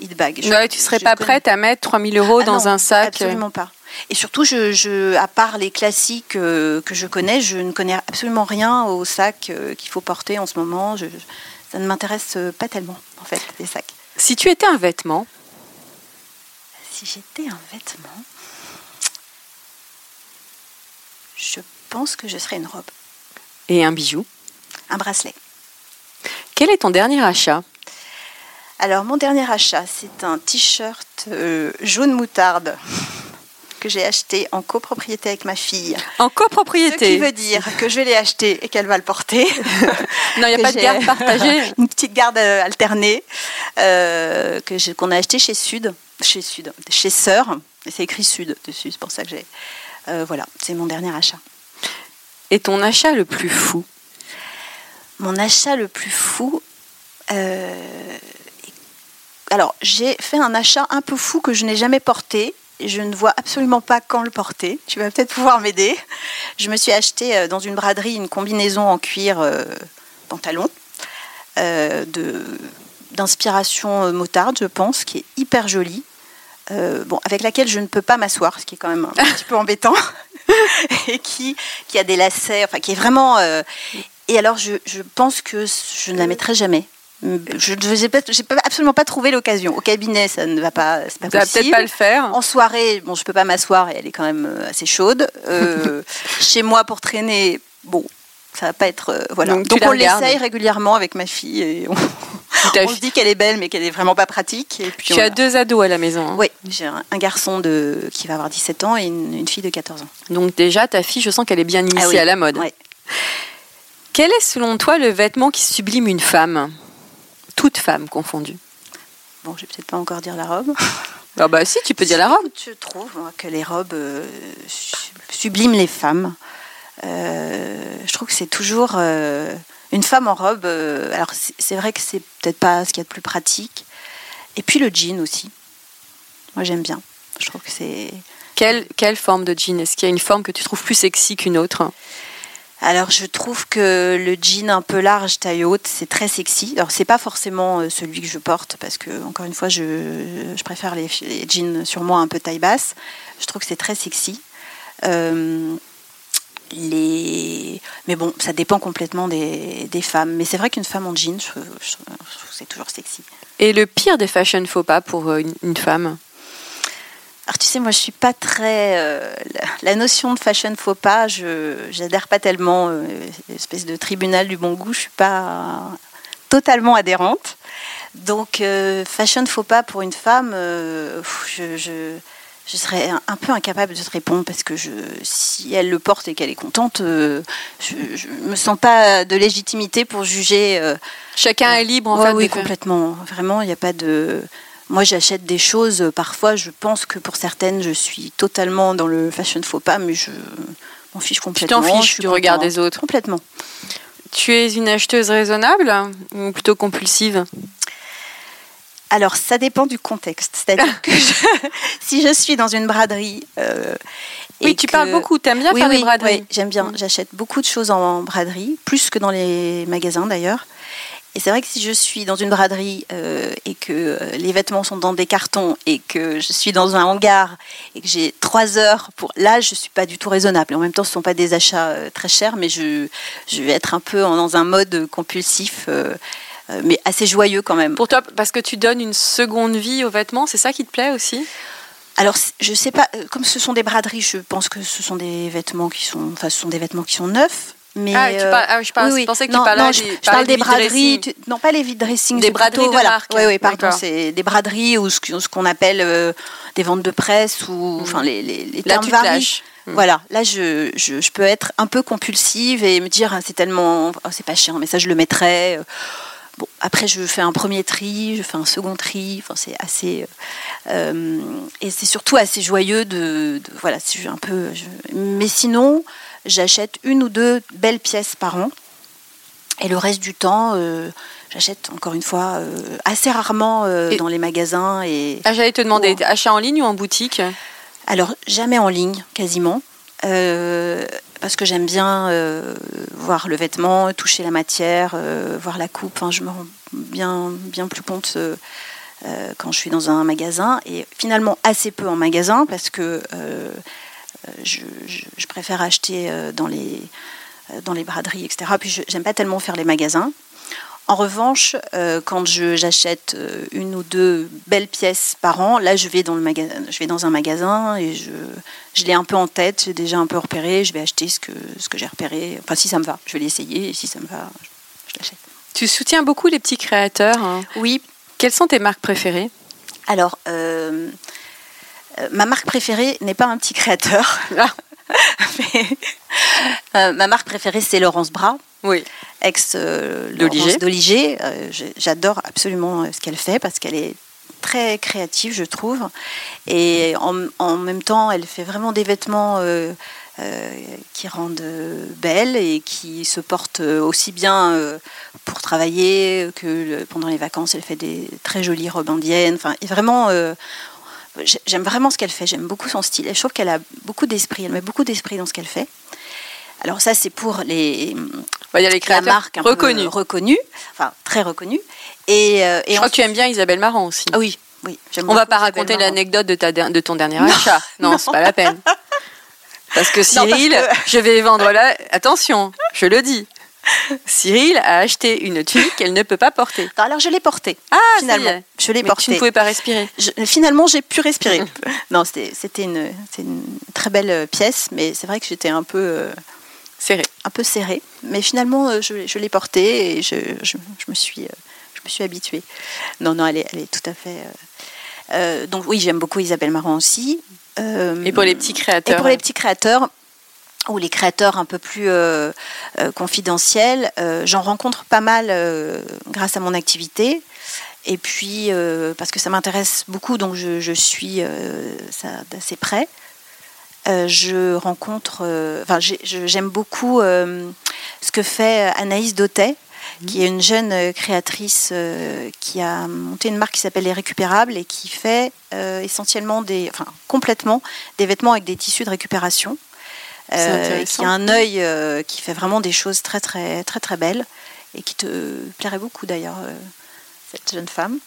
hit bag. Je- Ouais, tu serais pas connais- prête à mettre 3000 euros ah dans non, un sac Absolument pas. Et surtout, je, je, à part les classiques euh, que je connais, je ne connais absolument rien aux sacs euh, qu'il faut porter en ce moment. Je- ça ne m'intéresse euh, pas tellement, en fait, les sacs. Si tu étais un vêtement, Si j'étais un vêtement, je pense que je serais une robe, et un bijou, un bracelet. quel est ton dernier achat? Alors, mon dernier achat, c'est un t-shirt euh, jaune moutarde que j'ai acheté en copropriété avec ma fille. En Ce qui copropriété. veut dire que je l'ai acheté et qu'elle va le porter. Non, il n'y a pas de garde partagée. une petite garde euh, alternée euh, que qu'on a acheté chez Sud, chez Sud, chez Sœur. C'est écrit Sud dessus, c'est pour ça que j'ai. euh, voilà, c'est mon dernier achat. Et ton achat le plus fou? Mon achat le plus fou. euh, alors, j'ai fait un achat un peu fou que je n'ai jamais porté. Je ne vois absolument pas quand le porter. Tu vas peut-être pouvoir m'aider. Je me suis acheté euh, dans une braderie une combinaison en cuir euh, pantalon euh, d'inspiration motarde, je pense, qui est hyper jolie. Euh, bon, avec laquelle je ne peux pas m'asseoir, ce qui est quand même un petit peu embêtant, et qui, qui a des lacets, enfin qui est vraiment. et alors, je, je pense que je ne la mettrai jamais. Je n'ai absolument pas trouvé l'occasion. Au cabinet, ça ne va pas, c'est pas vas peut-être possible. pas le faire. En soirée, bon, je peux pas m'asseoir et elle est quand même euh, assez chaude. Euh, chez moi, pour traîner, bon, ça va pas être. euh, voilà. Donc, on l'essaye régulièrement avec ma fille et on, on se dit qu'elle est belle, mais qu'elle est vraiment pas pratique. Et puis Tu as deux ados à la maison. hein. Oui, j'ai un, un garçon de, qui va avoir 17 ans et une, une fille de 14 ans. Donc déjà, ta fille, je sens qu'elle est bien initiée Ah oui. à la mode. Ouais. Quel est selon toi le vêtement qui sublime une femme? Toute femme confondue. Bon, je vais peut-être pas encore dire la robe. Ah bah si, tu peux dire la robe. Je trouve moi, que les robes euh, su- subliment les femmes. Euh, je trouve que c'est toujours euh, une femme en robe. alors c'est c'est vrai que c'est peut-être pas ce qu'il y a de plus pratique. Et puis le jean aussi. Moi j'aime bien. Je trouve que c'est. Quelle, quelle forme de jean? Est-ce qu'il y a une forme que tu trouves plus sexy qu'une autre? Alors je trouve que le jean un peu large, taille haute, c'est très sexy. Alors c'est pas forcément euh, celui que je porte parce que encore une fois je, préfère les, jeans sur moi un peu taille basse. Je trouve que c'est très sexy. Euh. Mais bon, ça dépend complètement des, femmes. Mais c'est vrai qu'une femme en jean, c'est toujours sexy. Et le pire des fashion faux pas pour euh, une femme? Alors tu sais, moi je suis pas très euh, la, notion de fashion faux pas, je j'adhère pas tellement euh, espèce de tribunal du bon goût, je suis pas totalement adhérente. Donc euh, fashion faux pas pour une femme, euh, je, je je serais un, peu incapable de te répondre parce que je, si elle le porte et qu'elle est contente, je, je me sens pas de légitimité pour juger. Chacun est libre en Ouais, fait. oui, complètement. Vraiment, il n'y a pas de. Moi, j'achète des choses. euh, Parfois, je pense que pour certaines, je suis totalement dans le fashion faux pas, mais je m'en fiche complètement. fiches Je suis du regard des autres. Complètement. Tu es une acheteuse raisonnable ou plutôt compulsive? Alors, ça dépend du contexte. C'est-à-dire que je- si je suis dans une braderie. euh, Oui, et tu que- parles beaucoup, t'aimes bien oui, faire oui, des braderies. oui, j'aime bien. J'achète beaucoup de choses en braderie, plus que dans les magasins d'ailleurs. Et c'est vrai que si je suis dans une braderie euh, et que euh, les vêtements sont dans des cartons et que je suis dans un hangar et que j'ai trois heures pour... Là, je suis pas du tout raisonnable. En même temps, ce ne sont pas des achats euh, très chers, mais je, je vais être un peu dans un mode compulsif, euh, mais assez joyeux quand même. Pour toi, parce que tu donnes une seconde vie aux vêtements, c'est ça qui te plaît aussi? Alors, je sais pas, comme ce sont des braderies, je pense que ce sont des vêtements qui sont, enfin, ce sont des vêtements qui sont neufs. Mais Ah, tu euh, parles- ah, je parle- je pensais que tu non, parlais non, des- je, je parle des des braderies, tu- non pas les vide dressing, Des braderies de marque. Oui, oui, pardon, c'est des braderies ou ce, ce qu'on appelle euh, des ventes de presse ou, enfin, les, les, les Mm. Là, termes tu te varient. lâches. Mm. Voilà, là, je, je, je peux être un peu compulsive et me dire, ah, c'est tellement, oh, c'est pas cher, mais ça, je le mettrais. Bon, après, je fais un premier tri, je fais un second tri. Enfin, c'est assez. et c'est surtout assez joyeux de, voilà, c'est un peu. mais sinon, j'achète une ou deux belles pièces par an. Et le reste du temps, j'achète encore une fois assez rarement dans les magasins. Et... Ah, j'allais te demander, achat en ligne ou en boutique? Alors, jamais en ligne, quasiment. parce que j'aime bien voir le vêtement, toucher la matière, voir la coupe. Enfin, je me rends bien, bien plus compte euh, quand je suis dans un magasin, et finalement assez peu en magasin, parce que euh, je, préfère acheter euh, dans les, dans les braderies, etc. Puis j'aime pas tellement faire les magasins. En revanche, quand j'achète une ou deux belles pièces par an, là, je vais dans, le magasin, je vais dans un magasin et je, je l'ai un peu en tête, j'ai déjà un peu repéré, je vais acheter ce que, ce que j'ai repéré. Enfin, si ça me va, je vais l'essayer et si ça me va, je, l'achète. Tu soutiens beaucoup les petits créateurs hein? Oui, quelles sont tes marques préférées? Alors, euh, euh, ma marque préférée n'est pas un petit créateur. Euh, ma marque préférée, c'est Laurence Bras. Oui. Ex d'Oliger. J'adore absolument ce qu'elle fait parce qu'elle est très créative, je trouve. Et en, même temps, elle fait vraiment des vêtements euh, qui rendent euh, belle et qui se portent euh, aussi bien pour travailler que pendant les vacances. Elle fait des très jolies robes indiennes. Enfin, vraiment, j'aime vraiment ce qu'elle fait. J'aime beaucoup son style. je trouve qu'elle a beaucoup d'esprit. Elle met beaucoup d'esprit dans ce qu'elle fait. Alors ça, c'est pour les, il y a les créateurs marques reconnus. reconnus, enfin très reconnus. Et, je crois que tu aimes bien Isabelle Marant aussi. Ah oui, oui. On va pas raconter l'anecdote de, ta, de ton dernier achat. Non, non. c'est pas la peine. Parce que Cyril, je vais vendre là. Attention, je le dis. Cyril a acheté une tunique qu'elle ne peut pas porter. alors je l'ai portée. Ah, finalement, je l'ai portée. Tu ne pouvais pas respirer. finalement, j'ai pu respirer. non, c'était une, une, très belle pièce, mais c'est vrai que j'étais un peu euh, serrée. Un peu serrée, mais finalement, euh, je, je l'ai portée et je, je, me suis, euh, je me suis habituée. Non, non, elle est, elle est tout à fait. donc oui, j'aime beaucoup Isabelle Marant aussi. Euh, et pour les petits créateurs. Et pour les petits créateurs ou les créateurs un peu plus euh, euh, confidentiels, j'en rencontre pas mal grâce à mon activité. Et puis, parce que ça m'intéresse beaucoup, donc je, suis ça d'assez près. je rencontre, enfin, j'aime beaucoup ce que fait Anaïs Dautet, qui est une jeune euh, créatrice euh, qui a monté une marque qui s'appelle Les Récupérables et qui fait euh, essentiellement des, enfin complètement des vêtements avec des tissus de récupération. Qui a un œil qui fait vraiment des choses très très très très belles et qui te plairait beaucoup d'ailleurs cette jeune femme.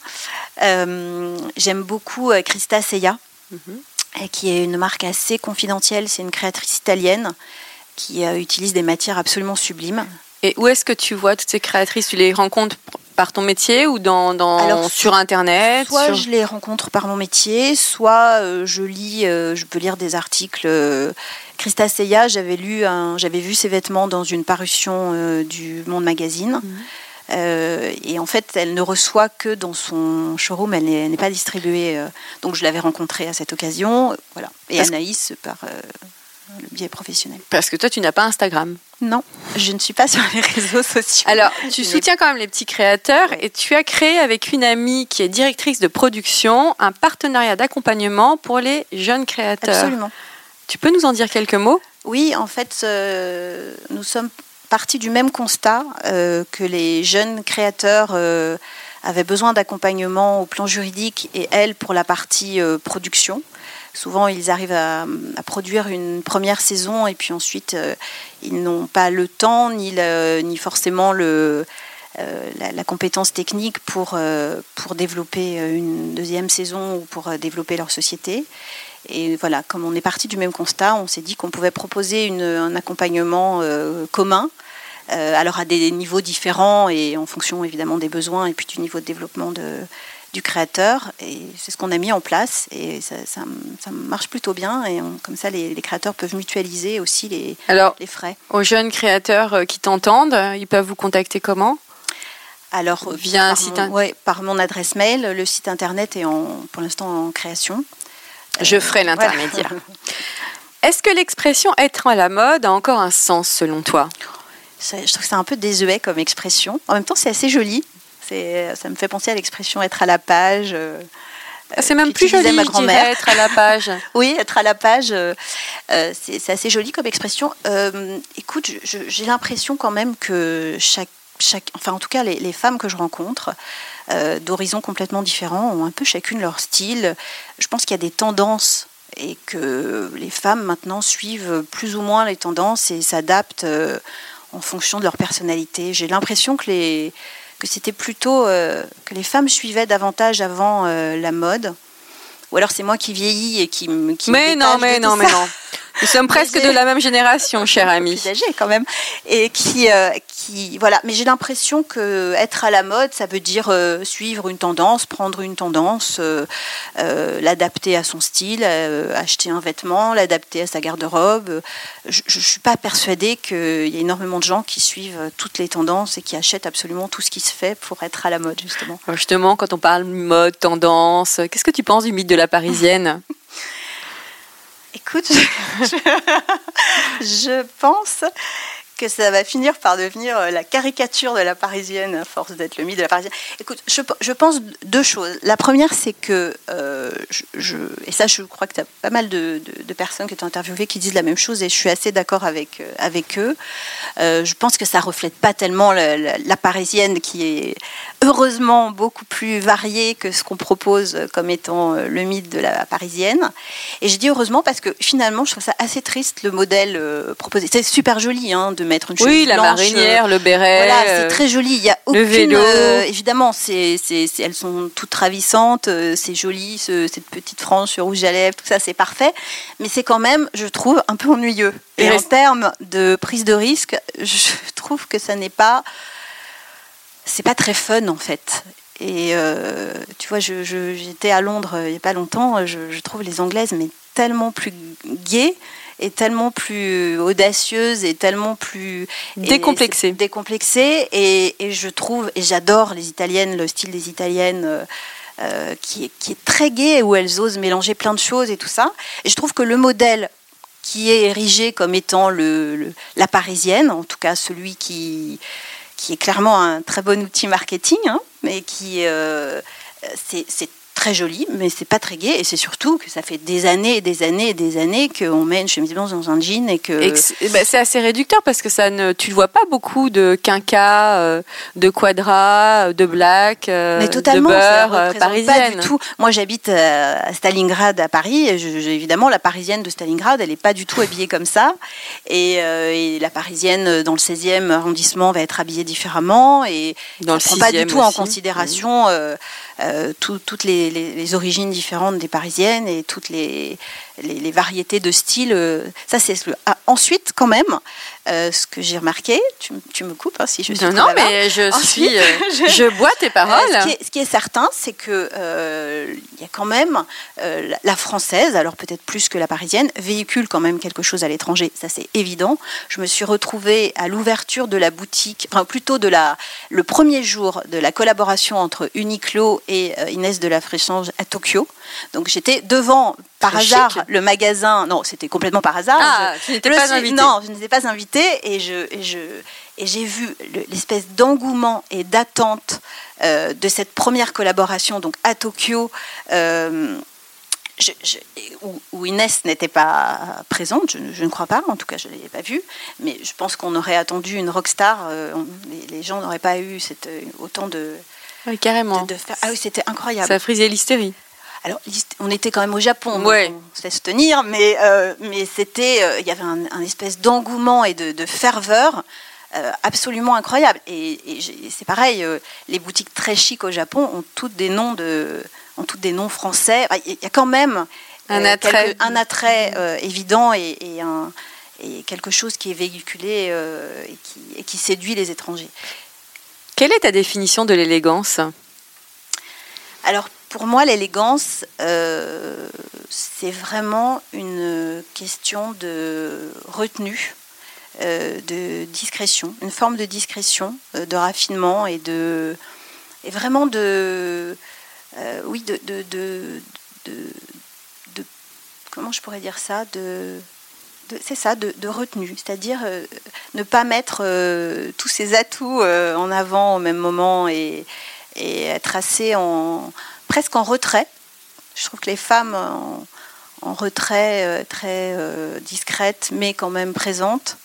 J'aime beaucoup Christa Seya, mhm. qui est une marque assez confidentielle. C'est une créatrice italienne qui utilise des matières absolument sublimes. Et où est-ce que tu vois toutes ces créatrices? Tu les rencontres par ton métier ou dans, dans sur internet Soit je les rencontre par mon métier, soit euh, je lis, euh, je peux lire des articles. Christa Seya, j'avais lu, j'avais vu ses vêtements dans une parution euh, du Monde Magazine. Mhm. et en fait, elle ne reçoit que dans son showroom, elle n'est pas distribuée. donc je l'avais rencontrée à cette occasion. Voilà. Et Anaïs par le biais professionnel. Parce que toi, tu n'as pas Instagram. Non, je ne suis pas sur les réseaux sociaux. Alors, tu soutiens quand même les petits créateurs et tu as créé avec une amie qui est directrice de production un partenariat d'accompagnement pour les jeunes créateurs. Absolument. Tu peux nous en dire quelques mots? Oui, en fait, euh, nous sommes partis du même constat euh, que les jeunes créateurs euh, avaient besoin d'accompagnement au plan juridique et elles pour la partie production. Souvent, ils arrivent à, produire une première saison et puis ensuite, euh, ils n'ont pas le temps ni, ni forcément le, euh, la, compétence technique pour, euh, pour développer une deuxième saison ou pour développer leur société. Et voilà, comme on est parti du même constat, on s'est dit qu'on pouvait proposer un accompagnement commun, alors à des niveaux différents et en fonction évidemment des besoins et puis du niveau de développement de, du créateur. Et c'est ce qu'on a mis en place. Et ça, ça, marche plutôt bien. Et comme ça, les, créateurs peuvent mutualiser aussi les, Alors, les frais. Aux jeunes créateurs euh, qui t'entendent, ils peuvent vous contacter comment? Alors, via un site mon, par mon adresse mail. Le site internet est en, pour l'instant en création. Je ferai l'intermédiaire. Est-ce que l'expression être à la mode a encore un sens selon toi? Je trouve que c'est un peu désuet comme expression. En même temps, c'est assez joli ça me fait penser à l'expression être à la page. Euh, Ah, c'est même plus joli, ma grand-mère. Être à la page. oui, être à la page, c'est assez joli comme expression. écoute, j'ai l'impression quand même que chaque, chaque, enfin en tout cas les, les femmes que je rencontre, d'horizons complètement différents, ont un peu chacune leur style. Je pense qu'il y a des tendances et que les femmes maintenant suivent plus ou moins les tendances et s'adaptent euh, en fonction de leur personnalité. J'ai l'impression que, les, que c'était plutôt euh, que les femmes suivaient davantage avant euh, la mode. Ou alors c'est moi qui vieillis et qui, qui mais non, mais non, mais non. Nous sommes presque de la même génération, cher ami. âgé quand même. Et qui, euh, qui voilà. Mais j'ai l'impression que être à la mode, ça veut dire euh, suivre une tendance, prendre une tendance, euh, l'adapter à son style, acheter un vêtement, l'adapter à sa garde-robe. Je ne suis pas persuadée qu'il y a énormément de gens qui suivent toutes les tendances et qui achètent absolument tout ce qui se fait pour être à la mode, justement. Justement, quand on parle mode, tendance, qu'est-ce que tu penses du mythe de la parisienne? Écoute, je, pense que ça va finir par devenir euh, la caricature de la parisienne à force d'être le mythe de la parisienne. Écoute, je, pense deux choses. La première, c'est que, euh, je, et ça, je crois que tu as pas mal de, personnes que tu as interviewées qui disent la même chose et je suis assez d'accord avec, euh, avec eux. je pense que ça reflète pas tellement la, parisienne qui est heureusement beaucoup plus variée que ce qu'on propose comme étant le mythe de la parisienne. Et je dis heureusement parce que finalement, je trouve ça assez triste le modèle proposé. C'est super joli hein, de mettre une chemise Oui, la marinière, le béret. Voilà, c'est très joli. Il y a aucune, le vélo. Euh, évidemment, c'est, elles sont toutes ravissantes. Euh, c'est joli, cette petite frange sur rouge à lèvres, tout ça, c'est parfait. Mais c'est quand même, je trouve, un peu ennuyeux. Et, en termes de prise de risque, je trouve que ça n'est pas, c'est pas très fun en fait. Et euh, tu vois, j'étais à Londres il n'y a pas longtemps. Je, je, trouve les Anglaises mais tellement plus gaies est tellement plus audacieuse et tellement plus décomplexée. décomplexée et, et, je trouve et j'adore les italiennes, le style des italiennes. Euh, euh, qui, est, qui, est, très gai, où elles osent mélanger plein de choses et tout ça. Et je trouve que le modèle qui est érigé comme étant le, la parisienne, en tout cas celui qui, qui est clairement un très bon outil marketing, hein, mais qui euh, c'est très joli, mais c'est pas très gai. Et c'est surtout que ça fait des années et des années et des années qu'on met une chemise blanche dans un jean et que. Bah, c'est assez réducteur parce que ça ne, tu ne vois pas beaucoup de quinca, euh, de quadra, de black, euh, mais totalement, de beurre euh, parisienne. Pas du tout. Moi, j'habite à Stalingrad à Paris. Et évidemment, la parisienne de Stalingrad, elle n'est pas du tout habillée comme ça. Et, la parisienne dans le 16e arrondissement va être habillée différemment et dans ne prend pas du tout en considération. Euh, toutes les, origines différentes des parisiennes et toutes les, les, variétés de styles. Euh, ça, c'est ah, ensuite, quand même, euh, ce que j'ai remarqué, tu, me coupes hein, si je suis Non, non, mais je suis, je, bois tes paroles. ce, qui est, certain, c'est que il y a quand même la française, alors peut-être plus que la parisienne, véhicule quand même quelque chose à l'étranger. Ça, c'est évident. Je me suis retrouvée à l'ouverture de la boutique, enfin plutôt de la, le premier jour de la collaboration entre Uniqlo et Inès de la Fréchange à Tokyo. Donc j'étais devant par hasard le magasin. Non, c'était complètement par hasard. Ah, je, tu n'étais pas invitée. Non, je n'étais pas invitée et je et je et j'ai vu l'espèce d'engouement et d'attente euh, de cette première collaboration donc à Tokyo. Euh, où, Inès n'était pas présente, je, ne crois pas, en tout cas je ne l'ai pas vue, mais je pense qu'on aurait attendu une rockstar, euh, les, gens n'auraient pas eu cette, autant de... Oui, carrément. De, Ah oui, c'était incroyable. Ça frisait l'hystérie. Alors, on était quand même au Japon, ouais. on se laisse tenir, mais, euh, mais c'était, euh, il y avait un, espèce d'engouement et de, ferveur euh, absolument incroyable. Et, c'est pareil, les boutiques très chics au Japon ont toutes des noms de, ont toutes des noms français. Il y a quand même un attrait, un attrait évident et, un, et, quelque chose qui est véhiculé et qui, et qui séduit les étrangers. Quelle est ta définition de l'élégance? Alors pour moi, l'élégance, euh, c'est vraiment une question de retenue, euh, de discrétion, une forme de discrétion, euh, de raffinement et de et vraiment de oui de, de, de, comment je pourrais dire ça de c'est ça, de, retenue, c'est-à-dire ne pas mettre tous ses atouts en avant au même moment et, et être assez en, presque en retrait Je trouve que les femmes en, retrait, très discrètes, mais quand même présentes,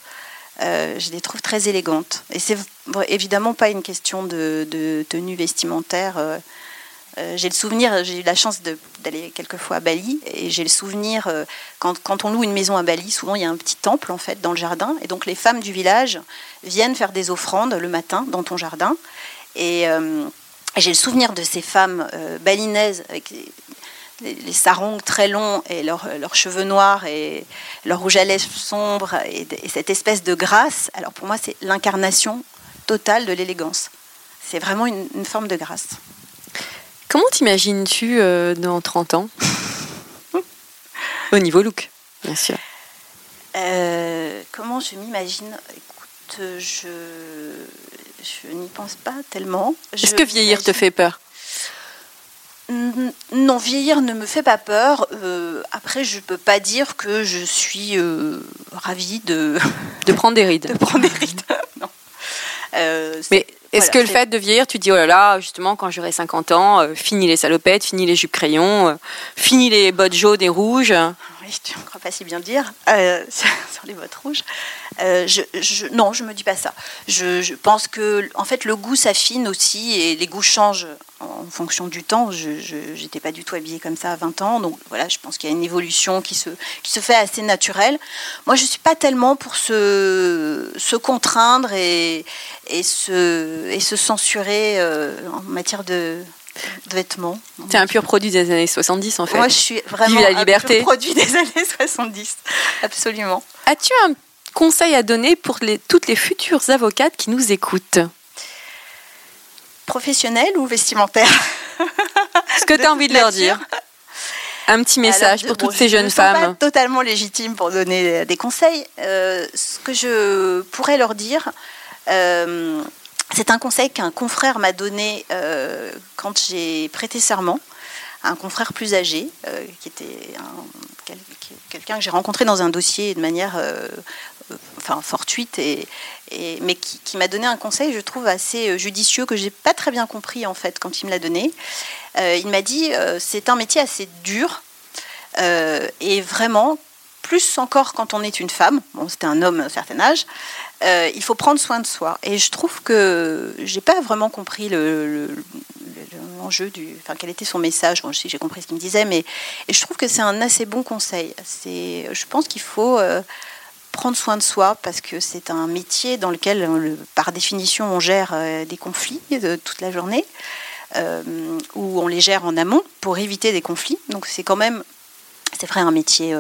je les trouve très élégantes. Et c'est évidemment pas une question de, tenue vestimentaire. j'ai le souvenir, j'ai eu la chance d'aller quelquefois à Bali, et j'ai le souvenir, quand, quand, on loue une maison à Bali, souvent il y a un petit temple en fait dans le jardin, et donc les femmes du village viennent faire des offrandes le matin dans ton jardin. Et j'ai le souvenir de ces femmes euh, balinaises avec les, sarongs très longs et leurs cheveux noirs et leur rouge à lèvres sombre et, cette espèce de grâce. Alors pour moi, c'est l'incarnation totale de l'élégance. C'est vraiment une, forme de grâce. Comment t'imagines-tu euh, dans 30 ans? Au niveau look, bien sûr. Euh, comment je m'imagine? Écoute, je je n'y pense pas tellement. Est-ce que vieillir te fait peur? Non, vieillir ne me fait pas peur. Euh, après, je ne peux pas dire que je suis euh, ravie de... De prendre des rides. de prendre des rides, non. Euh, Mais est-ce que le fait de vieillir, tu dis, oh là là, justement, quand j'aurai 50 ans, fini les salopettes, fini les jupes crayons, fini les bottes jaunes et rouges Oui, tu ne crois pas si bien dire, sur les bottes rouges. Euh, je, non, je me dis pas ça. Je, pense que, en fait, le goût s'affine aussi et les goûts changent en fonction du temps. Je n'étais pas du tout habillée comme ça à 20 ans, donc voilà, je pense qu'il y a une évolution qui se, fait assez naturelle. Moi, je suis pas tellement pour se, contraindre et, et, se, et se censurer euh, en matière de, vêtements. Tu es un pur produit des années 70 en fait. Moi je suis vraiment la liberté. un pur produit des années 70, absolument. As-tu un conseils à donner pour les, toutes les futures avocates qui nous écoutent? Professionnelles ou vestimentaires Ce que tu as envie de leur dire. Un petit message pour toutes ces jeunes femmes. Je ne pas totalement légitime pour donner des conseils. Euh, ce que je pourrais leur dire, euh, c'est un conseil qu'un confrère m'a donné euh, quand j'ai prêté serment un confrère plus âgé, qui était quelqu'un que j'ai rencontré dans un dossier de manière enfin fortuite, mais qui, m'a donné un conseil, je trouve, assez euh, judicieux, que j'ai pas très bien compris en fait quand il me l'a donné. Euh, il m'a dit euh, c'est un métier assez dur, et vraiment, plus encore quand on est une femme, bon, c'était un homme à un certain âge, il faut prendre soin de soi. Et je trouve que j'ai pas vraiment compris le, l'enjeu du, enfin quel était son message. Bon, j'ai compris ce qu'il me disait, mais et je trouve que c'est un assez bon conseil. C'est, je pense qu'il faut prendre soin de soi parce que c'est un métier dans lequel, euh, par définition, on gère euh, des conflits toute la journée, euh, ou on les gère en amont pour éviter des conflits. Donc c'est quand même, c'est vrai, un métier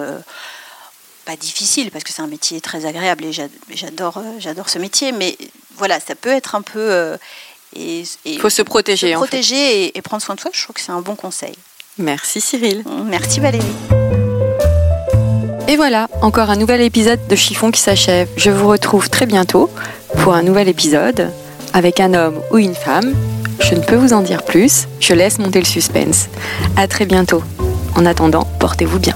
pas difficile parce que c'est un métier très agréable et j'adore, j'adore ce métier. Mais voilà, ça peut être un peu. Il faut se protéger. Se protéger et, et prendre soin de soi. Je trouve que c'est un bon conseil. Merci Cyril. Merci Valérie. Et voilà, encore un nouvel épisode de Chiffon qui s'achève. Je vous retrouve très bientôt pour un nouvel épisode avec un homme ou une femme. Je ne peux vous en dire plus, je laisse monter le suspense. À très bientôt. En attendant, portez-vous bien.